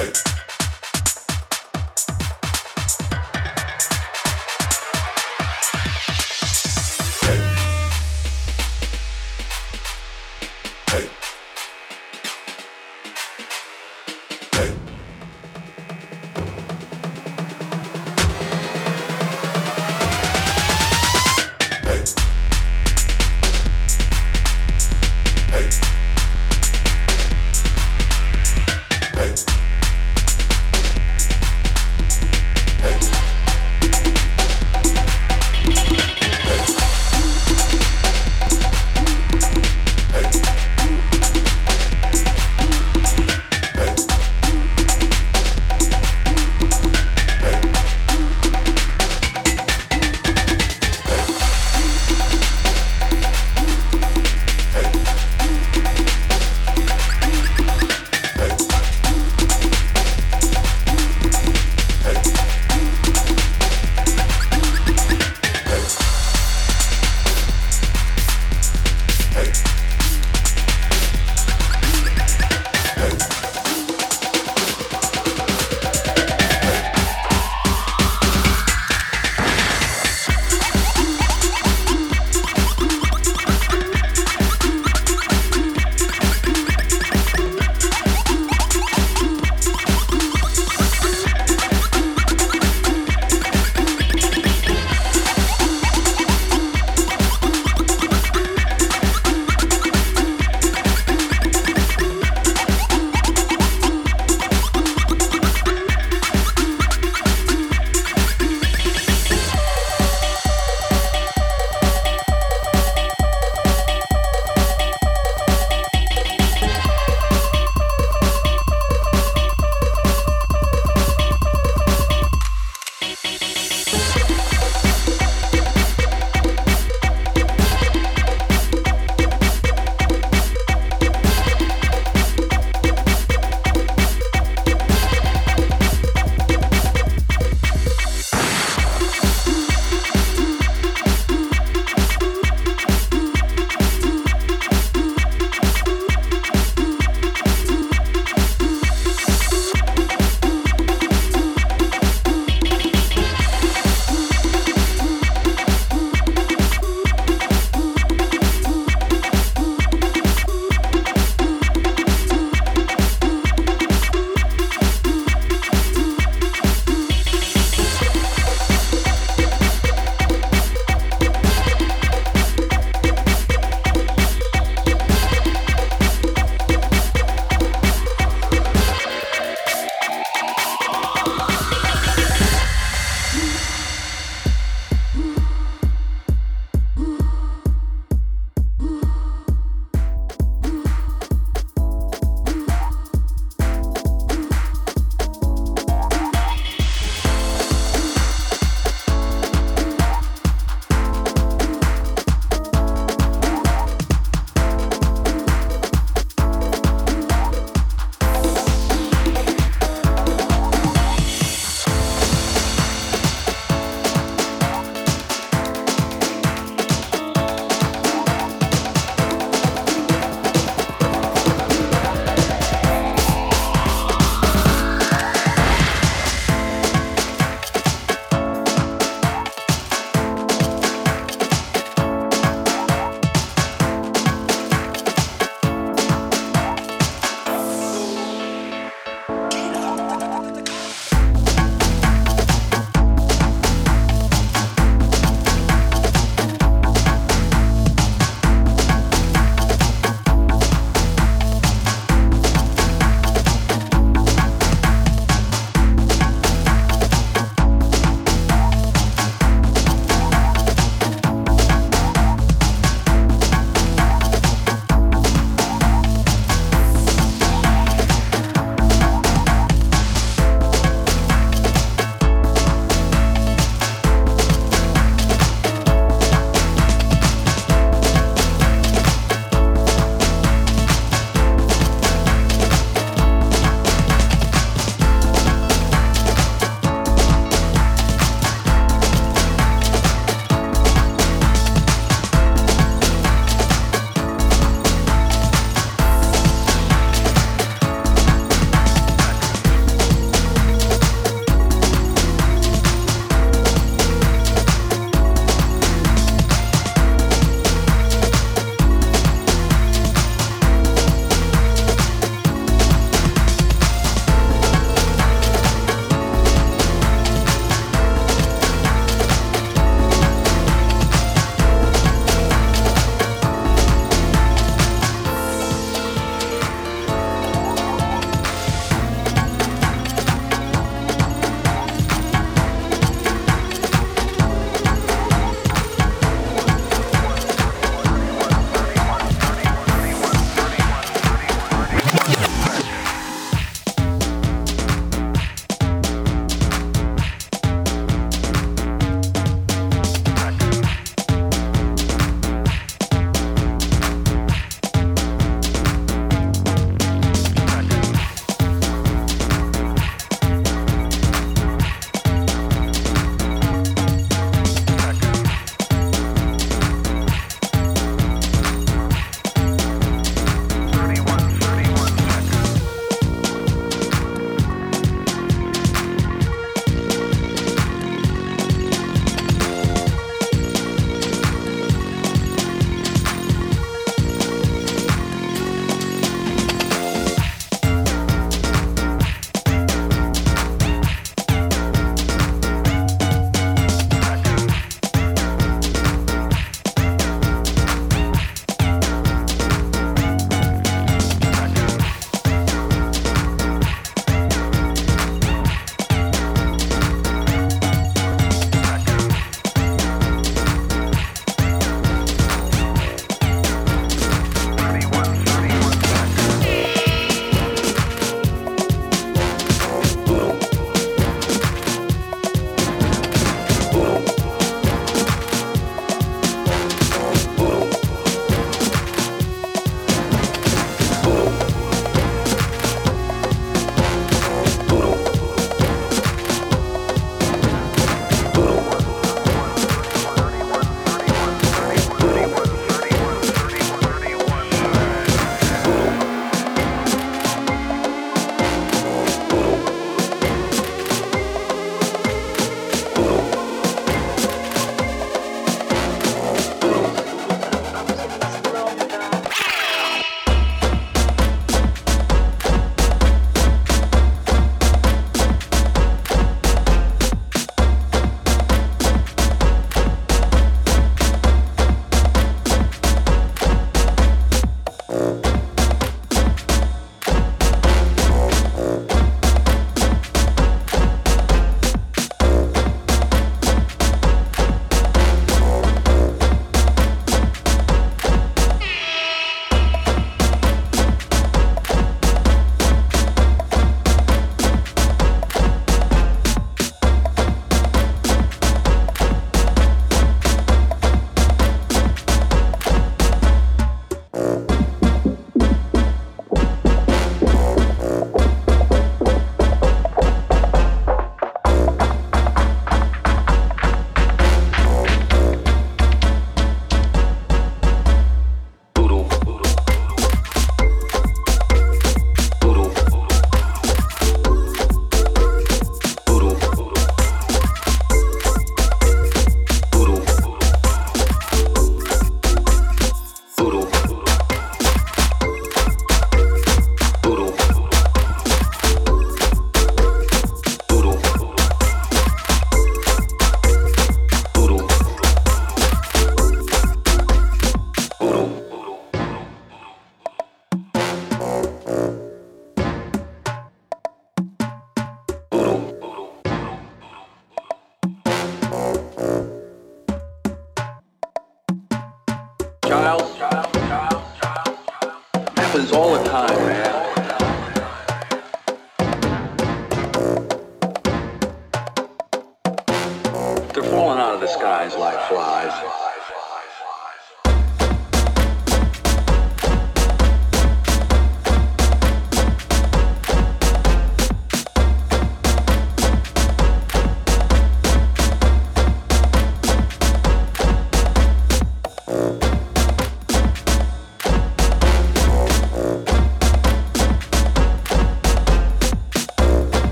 Hey.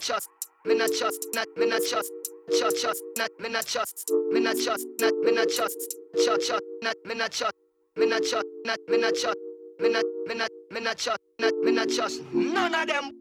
Trust, me not trust, not me not trust, trust, trust, not me not trust, me not trust, not me not trust, trust, trust, not me not trust, me not trust, not me not trust, me not, me not, me not trust, not me not trust, none of them.